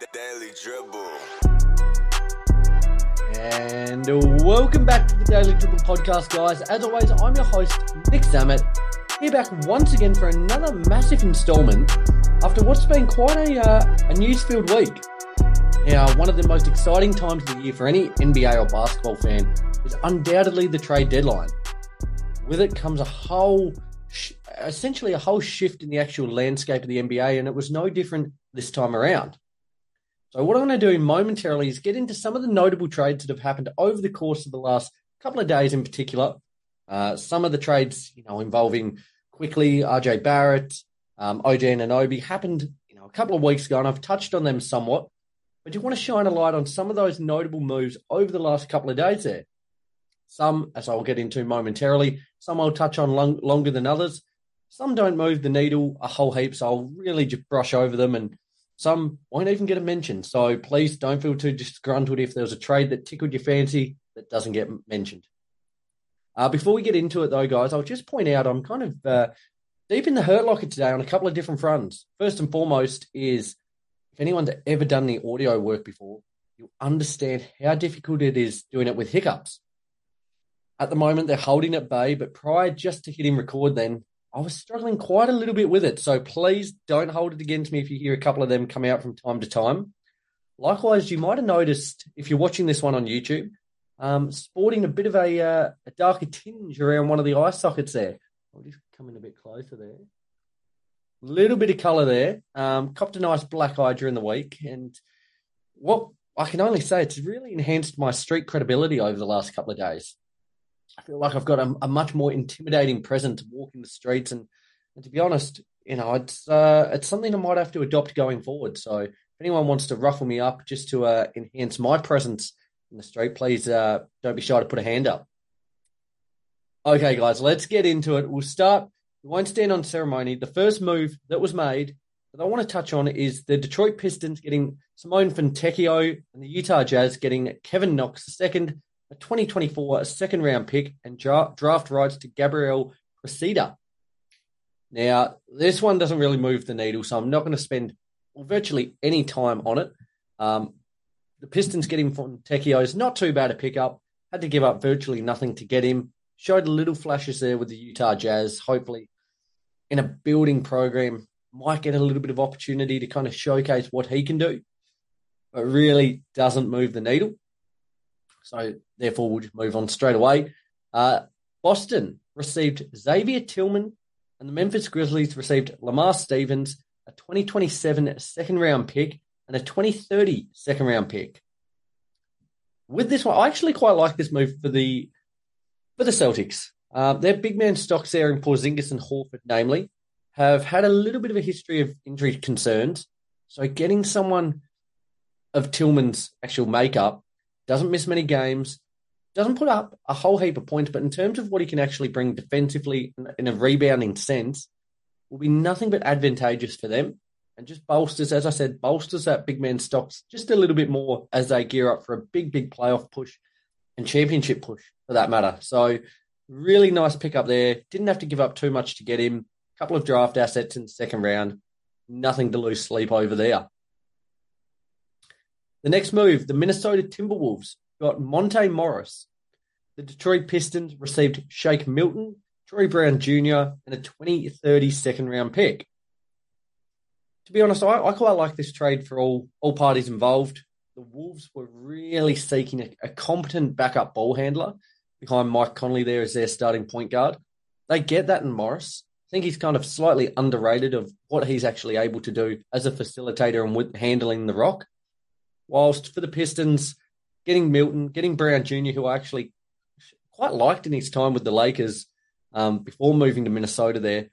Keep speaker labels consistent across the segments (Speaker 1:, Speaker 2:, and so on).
Speaker 1: The Daily Dribble.
Speaker 2: And welcome back to the Daily Dribble podcast, guys. As always, I'm your host, Nick Zammit, here back once again for another massive installment after what's been quite a, uh, a news-filled week. Now, one of the most exciting times of the year for any NBA or basketball fan is undoubtedly the trade deadline. With it comes a whole, essentially a whole shift in the actual landscape of the NBA, and it was no different this time around. So, what I'm going to do momentarily is get into some of the notable trades that have happened over the course of the last couple of days in particular. Uh, some of the trades, you know, involving Quickley RJ Barrett, um, OG Anunoby happened, you know, a couple of weeks ago, and I've touched on them somewhat. But you want to shine a light on some of those notable moves over the last couple of days there. Some, as I'll get into momentarily, some I'll touch on long, longer than others. Some don't move the needle a whole heap, so I'll really just brush over them and some won't even get a mention. So please don't feel too disgruntled if there's a trade that tickled your fancy that doesn't get mentioned. Uh, before we get into it, though, guys, I'll just point out I'm kind of uh, deep in the hurt locker today on a couple of different fronts. First and foremost is if anyone's ever done the audio work before, you'll understand how difficult it is doing it with hiccups. At the moment, they're holding at bay, but prior just to hitting record, then I was struggling quite a little bit with it. So please don't hold it against me if you hear a couple of them come out from time to time. Likewise, you might have noticed if you're watching this one on YouTube, um, sporting a bit of a, uh, a darker tinge around one of the eye sockets there. I'll just come in a bit closer there. Little bit of colour there. Um, copped a nice black eye during the week, and what I can only say it's really enhanced my street credibility over the last couple of days. I feel like I've got a, a much more intimidating presence walking the streets, and, and to be honest, you know, it's uh, it's something I might have to adopt going forward. So if anyone wants to ruffle me up just to uh, enhance my presence in the street, please uh, don't be shy to put a hand up. Okay, guys, let's get into it. We'll start. We won't stand on ceremony. The first move that was made that I want to touch on is the Detroit Pistons getting Simone Fontecchio and the Utah Jazz getting Kevin Knox, the second, a 2024 a second round pick, and dra- draft rights to Gabriel Cressida. Now, this one doesn't really move the needle, so I'm not going to spend virtually any time on it. Um, the Pistons getting Fontecchio is not too bad a pickup. Had to give up virtually nothing to get him. Showed little flashes there with the Utah Jazz. Hopefully, in a building program, might get a little bit of opportunity to kind of showcase what he can do, but really doesn't move the needle. So, therefore, we'll just move on straight away. Uh, Boston received Xavier Tillman, and the Memphis Grizzlies received Lamar Stevens, a 2027 second round pick, and a 2030 second round pick. With this one, I actually quite like this move for the for the Celtics. Uh, their big man stocks there in Porzingis and Horford, namely, have had a little bit of a history of injury concerns. So getting someone of Tillman's actual makeup doesn't miss many games, doesn't put up a whole heap of points, but in terms of what he can actually bring defensively in a rebounding sense, will be nothing but advantageous for them. And just bolsters, as I said, bolsters that big man stocks just a little bit more as they gear up for a big, big playoff push and championship push for that matter. So really nice pickup there. Didn't have to give up too much to get him. A couple of draft assets in the second round. Nothing to lose sleep over there. The next move, the Minnesota Timberwolves got Monte Morris. The Detroit Pistons received Shake Milton, Troy Brown Jr., and a 2030 second round pick. To be honest, I, I quite like this trade for all, all parties involved. The Wolves were really seeking a, a competent backup ball handler behind Mike Conley there as their starting point guard. They get that in Morris. I think he's kind of slightly underrated of what he's actually able to do as a facilitator and with handling the rock. Whilst for the Pistons, getting Milton, getting Brown Jr., who I actually quite liked in his time with the Lakers um, before moving to Minnesota there,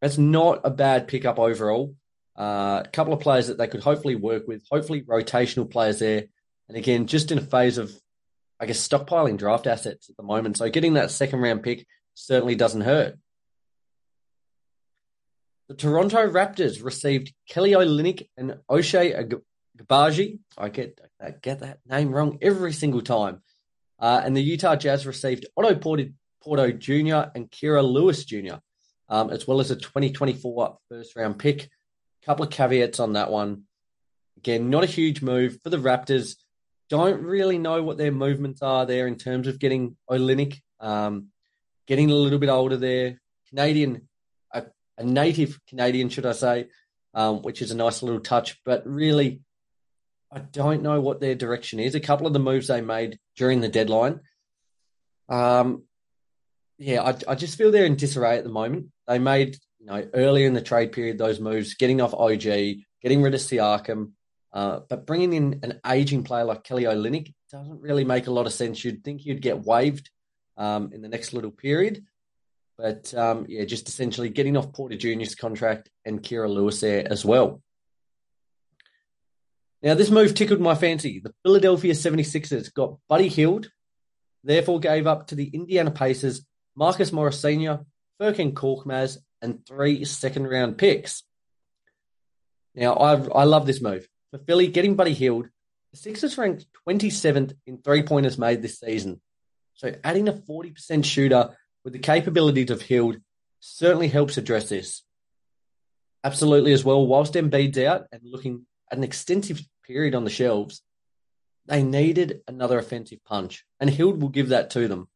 Speaker 2: that's not a bad pickup overall. Uh, a couple of players that they could hopefully work with, hopefully rotational players there. And again, just in a phase of, I guess, stockpiling draft assets at the moment. So getting that second round pick certainly doesn't hurt. The Toronto Raptors received Kelly Olynyk and Ochai Agbaji. I get I get that name wrong every single time. Uh, and the Utah Jazz received Otto Porter, Jr. and Kira Lewis Jr., um, as well as a 2024 first round pick A couple of caveats on that one. Again, not a huge move for the Raptors. Don't really know what their movements are there in terms of getting Olynyk, um, getting a little bit older there. Canadian, a, a native Canadian, should I say, um, which is a nice little touch. But really, I don't know what their direction is. A couple of the moves they made during the deadline. Um, yeah, I, I just feel they're in disarray at the moment. They made, you know, earlier in the trade period those moves, getting off OG, getting rid of Siakam, uh, but bringing in an aging player like Kelly Olynyk doesn't really make a lot of sense. You'd think you'd get waived um, in the next little period. But um, yeah, just essentially getting off Porter Jr.'s contract and Kira Lewis there as well. Now, this move tickled my fancy. The Philadelphia 76ers got Buddy Hield, therefore gave up to the Indiana Pacers Marcus Morris Sr., Furkan Korkmaz, and three second round picks. Now, I I love this move. For Philly, getting Buddy Hield, the Sixers ranked 27th in three pointers made this season. So adding a 40% shooter with the capabilities of Hield certainly helps address this. Absolutely as well, whilst Embiid's out and looking at an extensive period on the shelves, they needed another offensive punch, and Hield will give that to them.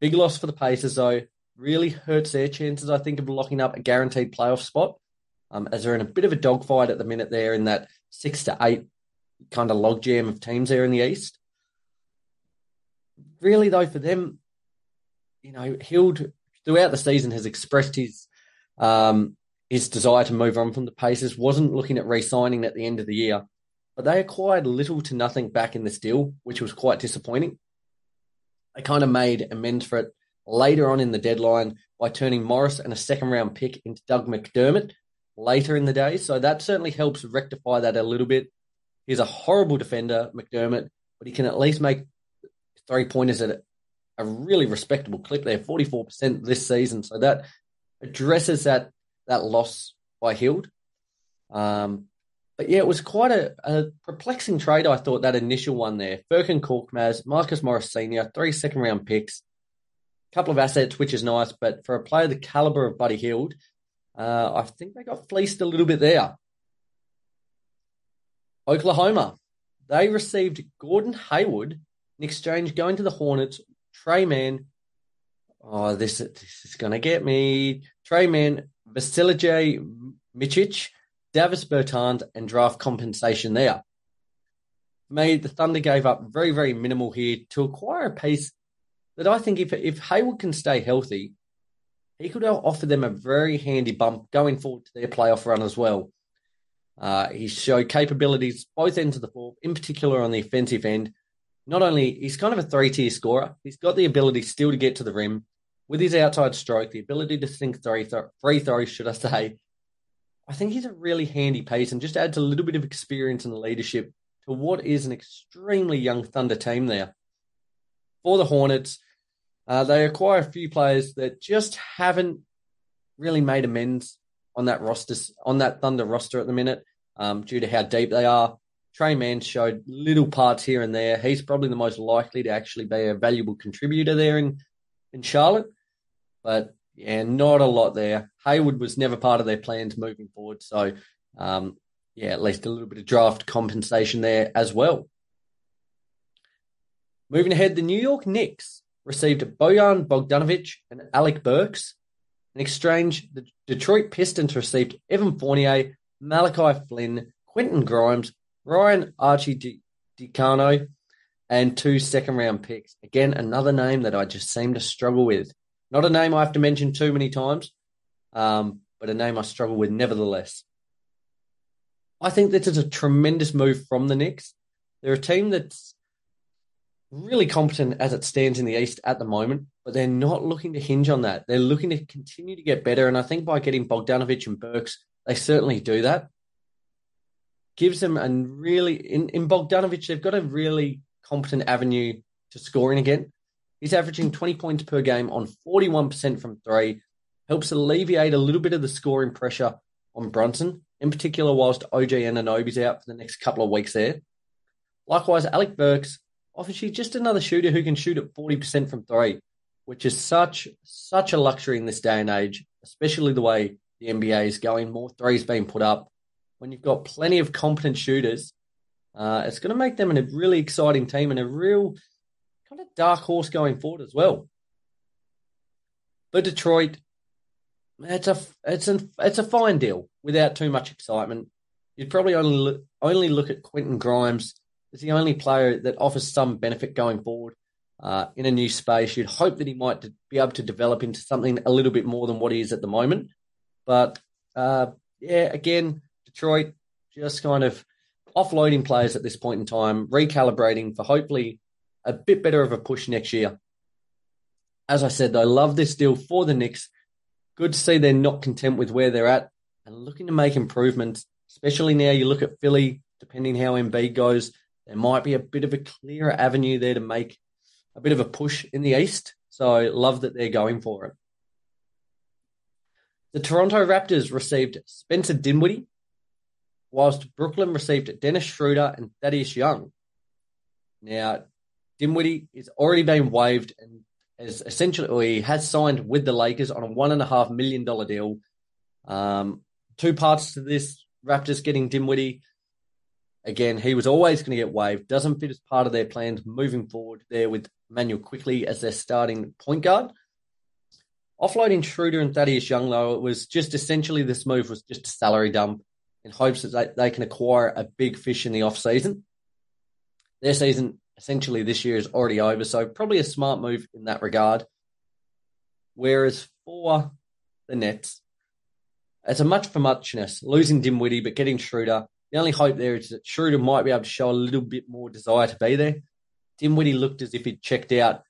Speaker 2: Big loss for the Pacers, though. Really hurts their chances, I think, of locking up a guaranteed playoff spot, um, as they're in a bit of a dogfight at the minute there in that six to eight kind of logjam of teams there in the East. Really, though, for them, you know, Hield throughout the season has expressed his um, his desire to move on from the Pacers. wasn't looking at re-signing at the end of the year, but they acquired little to nothing back in this deal, which was quite disappointing. They kind of made amends for it later on in the deadline by turning Morris and a second round pick into Doug McDermott later in the day. So that certainly helps rectify that a little bit. He's a horrible defender, McDermott, but he can at least make three pointers at a really respectable clip there, 44% this season. So that addresses that that loss by Hield. Um, but yeah, it was quite a, a, perplexing trade, I thought, that initial one there. Furkan Korkmaz, Marcus Morris Sr., three second round picks, a couple of assets, which is nice. But for a player the caliber of Buddy Hield, uh, I think they got fleeced a little bit there. Oklahoma, they received Gordon Hayward in exchange going to the Hornets, Tre Mann. Oh, this, this is going to get me. Tre Mann, Vasilije Micic, Davis Bertans, and draft compensation there. Made the Thunder gave up very, very minimal here to acquire a piece that I think if if Hayward can stay healthy, he could offer them a very handy bump going forward to their playoff run as well. Uh, he showed capabilities both ends of the floor, in particular on the offensive end. Not only he's kind of a three tier scorer, he's got the ability still to get to the rim with his outside stroke, the ability to think three, th- free throws, should I say, I think he's a really handy piece and just adds a little bit of experience and leadership to what is an extremely young Thunder team there. For the Hornets, uh, they acquire a few players that just haven't really made amends on that roster, on that Thunder roster at the minute, um, due to how deep they are. Tre Mann showed little parts here and there. He's probably the most likely to actually be a valuable contributor there in, in Charlotte. But yeah, not a lot there. Hayward was never part of their plans moving forward. So, um, yeah, at least a little bit of draft compensation there as well. Moving ahead, the New York Knicks received Bojan Bogdanovic and Alec Burks. In exchange, the Detroit Pistons received Evan Fournier, Malachi Flynn, Quentin Grimes, Ryan Archie DiCarlo, and two second round picks. Again, another name that I just seem to struggle with. Not a name I have to mention too many times, um, but a name I struggle with nevertheless. I think this is a tremendous move from the Knicks. They're a team that's really competent as it stands in the East at the moment, but they're not looking to hinge on that. They're looking to continue to get better. And I think by getting Bogdanovic and Burks, they certainly do that gives them a really in, in Bogdanovic, they've got a really competent avenue to scoring again. He's averaging 20 points per game on 41% from three, helps alleviate a little bit of the scoring pressure on Brunson, in particular whilst OG Anunoby's out for the next couple of weeks there. Likewise, Alec Burks offers you just another shooter who can shoot at 40% from three, which is such such a luxury in this day and age, especially the way the NBA is going. More threes being put up, when you've got plenty of competent shooters, uh, it's going to make them a really exciting team and a real kind of dark horse going forward as well. But Detroit, it's a it's a it's a fine deal without too much excitement. You'd probably only look, only look at Quentin Grimes as the only player that offers some benefit going forward uh, in a new space. You'd hope that he might be able to develop into something a little bit more than what he is at the moment. But uh, yeah, again, Detroit just kind of offloading players at this point in time, recalibrating for hopefully a bit better of a push next year. As I said, I love this deal for the Knicks. Good to see they're not content with where they're at and looking to make improvements, especially now you look at Philly, depending how Embiid goes, there might be a bit of a clearer avenue there to make a bit of a push in the East. So love that they're going for it. The Toronto Raptors received Spencer Dinwiddie, whilst Brooklyn received Dennis Schroeder and Thaddeus Young. Now, Dinwiddie is already been waived and has essentially has signed with the Lakers on a one and a half million dollar deal. Um, two parts to this: Raptors getting Dinwiddie Again, he was always going to get waived. Doesn't fit as part of their plans moving forward there with Immanuel Quickley as their starting point guard. Offloading Schroeder and Thaddeus Young, though, it was just essentially this move was just a salary dump in hopes that they, they can acquire a big fish in the off season. Their season essentially this year is already over, so probably a smart move in that regard. Whereas for the Nets, it's a much for muchness, losing Dinwiddie but getting Schroeder the only hope there is that Schroeder might be able to show a little bit more desire to be there. Dinwiddie looked as if he'd checked out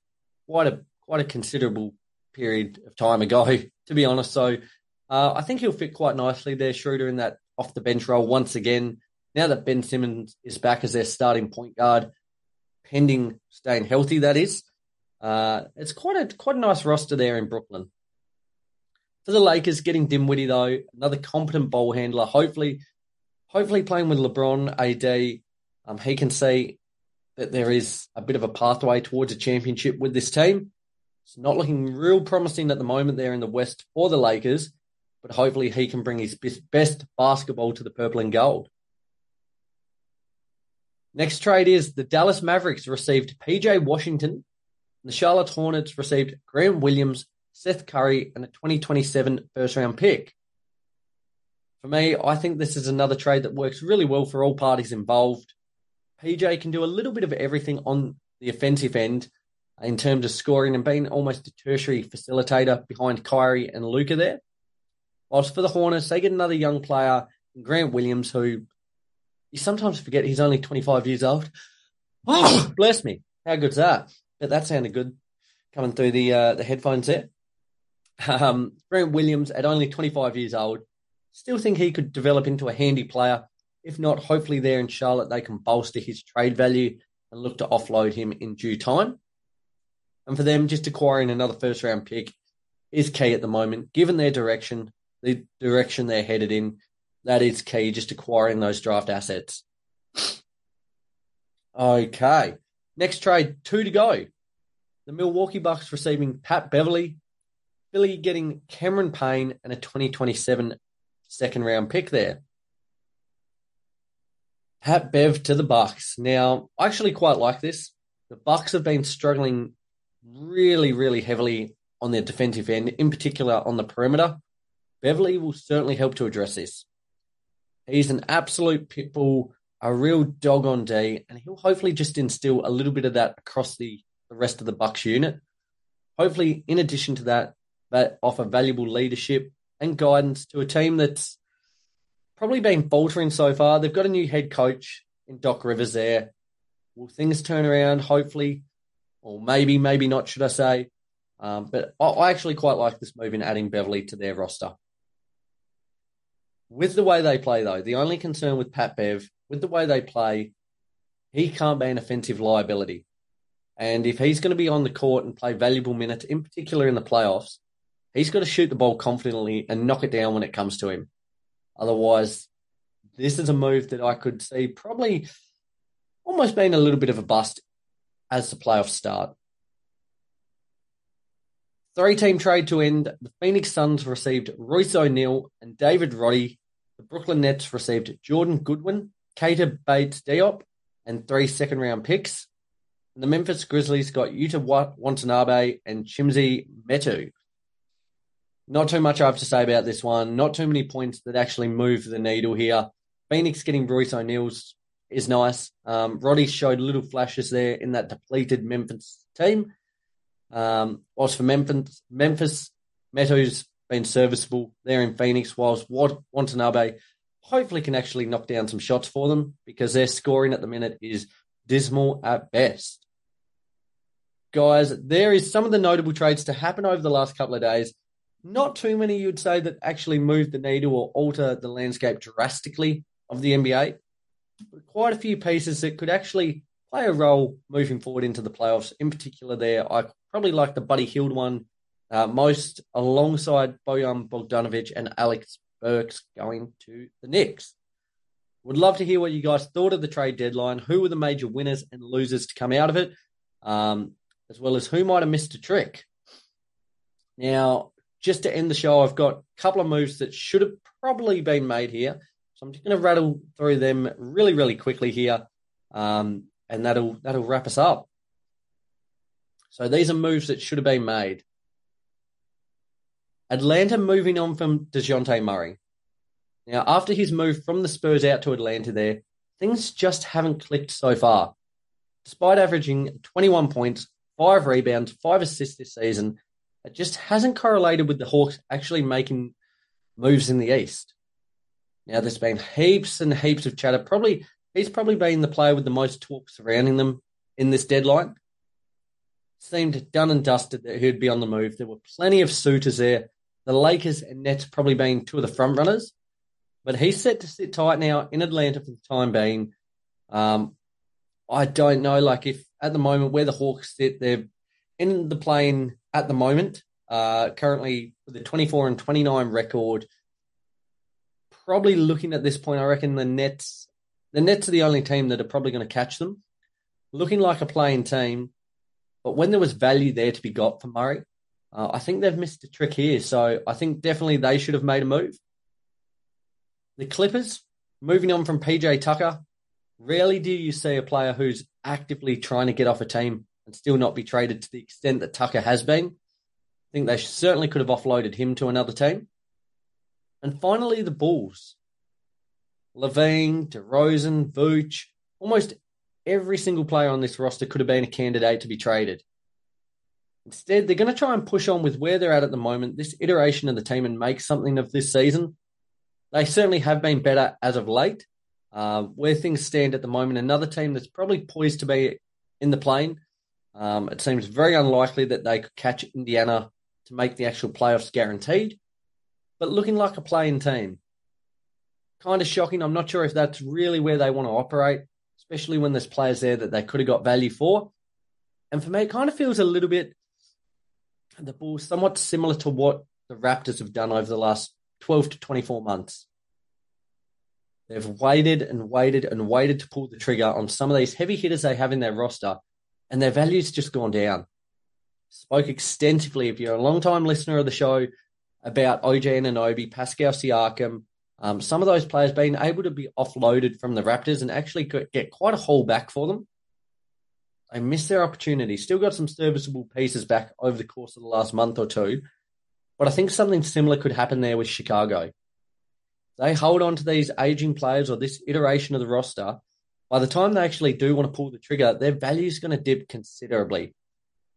Speaker 2: quite a quite a considerable period of time ago, to be honest. So uh, I think he'll fit quite nicely there, Schroeder, in that off the bench role once again. Now that Ben Simmons is back as their starting point guard, pending staying healthy, that is. Uh, it's quite a quite a nice roster there in Brooklyn. For the Lakers, getting Dinwiddie though, another competent ball handler. Hopefully, hopefully playing with LeBron AD, um, he can see that there is a bit of a pathway towards a championship with this team. It's not looking real promising at the moment there in the West for the Lakers, but hopefully he can bring his best basketball to the purple and gold. Next trade is the Dallas Mavericks received PJ Washington. The Charlotte Hornets received Grant Williams, Seth Curry, and a 2027 first round pick. For me, I think this is another trade that works really well for all parties involved. PJ can do a little bit of everything on the offensive end in terms of scoring and being almost a tertiary facilitator behind Kyrie and Luka there. Whilst for the Hornets, they get another young player, Grant Williams, who you sometimes forget he's only 25 years old. Oh, bless me. How good's that? But that sounded good coming through the uh, the headphones there. Um, Grant Williams, at only 25 years old, Still think he could develop into a handy player. If not, hopefully there in Charlotte they can bolster his trade value and look to offload him in due time. And for them, just acquiring another first round pick is key at the moment, given their direction, the direction they're headed in. That is key, just acquiring those draft assets. Okay. Next trade, two to go. The Milwaukee Bucks receiving Pat Beverley, Philly getting Cameron Payne and a 2027 second round pick there. Pat Bev to the Bucks. Now, I actually quite like this. The Bucks have been struggling really, really heavily on their defensive end, in particular on the perimeter. Beverley will certainly help to address this. He's an absolute pitbull, a real dog on D, and he'll hopefully just instill a little bit of that across the, the rest of the Bucks unit. Hopefully, in addition to that, that offer valuable leadership and guidance to a team that's probably been faltering so far. They've got a new head coach in Doc Rivers there. Will things turn around? Hopefully, or maybe, maybe not, should I say? Um, but I, I actually quite like this move in adding Beverley to their roster. With the way they play, though, the only concern with Pat Bev, with the way they play, he can't be an offensive liability. And if he's going to be on the court and play valuable minutes, in particular in the playoffs, He's got to shoot the ball confidently and knock it down when it comes to him. Otherwise, this is a move that I could see probably almost being a little bit of a bust as the playoffs start. Three team trade to end. The Phoenix Suns received Royce O'Neale and David Roddy the Brooklyn Nets received Jordan Goodwin, Keita Bates Diop, and three second round picks. And the Memphis Grizzlies got Yuta Watanabe and Chimezie Metu. Not too much I have to say about this one. Not too many points that actually move the needle here. Phoenix getting Royce O'Neale's is nice. Um, Roddy showed little flashes there in that depleted Memphis team. Um, whilst for Memphis, Memphis Metu's been serviceable there in Phoenix, whilst Watanabe hopefully can actually knock down some shots for them because their scoring at the minute is dismal at best. Guys, there is some of the notable trades to happen over the last couple of days. Not too many you'd say that actually move the needle or alter the landscape drastically of the NBA, but quite a few pieces that could actually play a role moving forward into the playoffs. In particular, there, I probably like the Buddy Hield one uh, most alongside Bojan Bogdanovic and Alec Burks going to the Knicks. Would love to hear what you guys thought of the trade deadline. Who were the major winners and losers to come out of it, um, as well as who might have missed a trick. Now, just to end the show, I've got a couple of moves that should have probably been made here. So I'm just going to rattle through them really, really quickly here, um, and that'll that'll wrap us up. So these are moves that should have been made. Atlanta moving on from DeJounte Murray. Now, after his move from the Spurs out to Atlanta there, things just haven't clicked so far. Despite averaging 21 points, 5 rebounds, 5 assists this season, it just hasn't correlated with the Hawks actually making moves in the East. Now, there's been heaps and heaps of chatter. Probably he's probably been the player with the most talk surrounding them in this deadline. Seemed done and dusted that he'd be on the move. There were plenty of suitors there the Lakers and Nets probably being two of the front runners, but he's set to sit tight now in Atlanta for the time being. Um, I don't know, like if at the moment where the Hawks sit, they're in the play-in at the moment, uh, currently with the 24 and 29 record. Probably looking at this point, I reckon the Nets, the Nets are the only team that are probably going to catch them. Looking like a play-in team, but when there was value there to be got for Murray, uh, I think they've missed a trick here. So I think definitely they should have made a move. The Clippers, moving on from PJ Tucker, rarely do you see a player who's actively trying to get off a team and still not be traded to the extent that Tucker has been. I think they certainly could have offloaded him to another team. And finally, the Bulls. LaVine, DeRozan, Vooch, almost every single player on this roster could have been a candidate to be traded. Instead, they're going to try and push on with where they're at at the moment, this iteration of the team, and make something of this season. They certainly have been better as of late. Uh, where things stand at the moment, another team that's probably poised to be in the play-in. Um, it seems very unlikely that they could catch Indiana to make the actual playoffs guaranteed, but looking like a play-in team. Kind of shocking. I'm not sure if that's really where they want to operate, especially when there's players there that they could have got value for. And for me, it kind of feels a little bit the Bulls somewhat similar to what the Raptors have done over the last 12 to 24 months. They've waited and waited and waited to pull the trigger on some of these heavy hitters they have in their roster, and their value's just gone down. Spoke extensively, if you're a long-time listener of the show, about OG Anunoby, Pascal Siakam, um, some of those players being able to be offloaded from the Raptors and actually get quite a haul back for them. They missed their opportunity. Still got some serviceable pieces back over the course of the last month or two. But I think something similar could happen there with Chicago. They hold on to these aging players or this iteration of the roster. By the time they actually do want to pull the trigger, their value is going to dip considerably.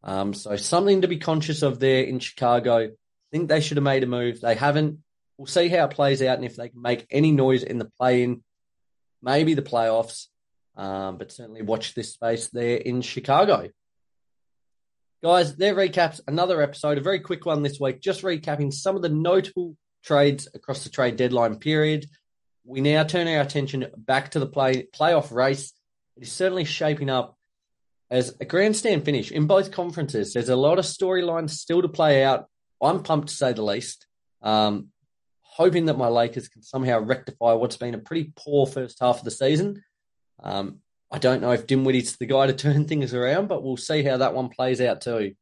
Speaker 2: Um, so something to be conscious of there in Chicago. I think they should have made a move. They haven't. We'll see how it plays out and if they can make any noise in the play-in, maybe the playoffs. Um, but certainly watch this space there in Chicago. Guys, there recaps another episode, a very quick one this week, just recapping some of the notable trades across the trade deadline period. We now turn our attention back to the play playoff race. It is certainly shaping up as a grandstand finish in both conferences. There's a lot of storylines still to play out. I'm pumped to say the least. Um, hoping that my Lakers can somehow rectify what's been a pretty poor first half of the season um, I don't know if Dinwiddie's the guy to turn things around, but we'll see how that one plays out too.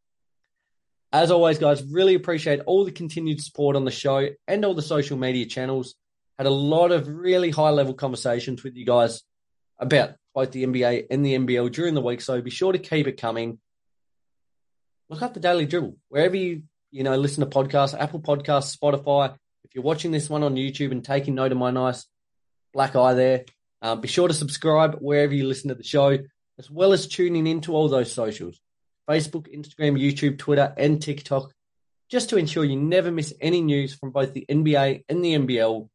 Speaker 2: As always, guys, really appreciate all the continued support on the show and all the social media channels. Had a lot of really high level conversations with you guys about both the NBA and the NBL during the week. So be sure to keep it coming. Look up the Daily Dribble wherever you you know listen to podcasts, Apple Podcasts, Spotify. If you're watching this one on YouTube and taking note of my nice black eye there, uh, be sure to subscribe wherever you listen to the show, as well as tuning into all those socials Facebook, Instagram, YouTube, Twitter, and TikTok, just to ensure you never miss any news from both the NBA and the NBL.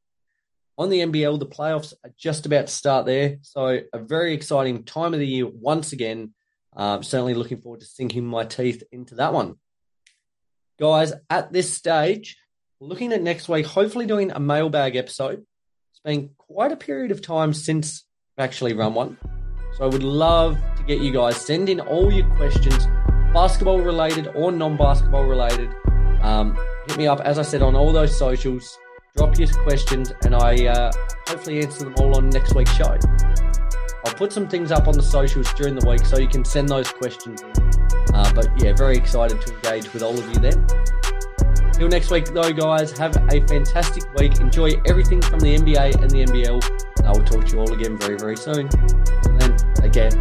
Speaker 2: On the NBL, the playoffs are just about to start there. So, a very exciting time of the year once again. Um, certainly looking forward to sinking my teeth into that one. Guys, at this stage, looking at next week, hopefully doing a mailbag episode. It's been quite a period of time since I've actually run one. So I would love to get you guys send in all your questions, basketball related or non-basketball related. Um, hit me up, as I said, on all those socials. Drop your questions, and I uh, hopefully answer them all on next week's show. I'll put some things up on the socials during the week so you can send those questions. Uh, but yeah, very excited to engage with all of you then. Till next week, though, guys, have a fantastic week. Enjoy everything from the NBA and the NBL. I will talk to you all again very, very soon. And again,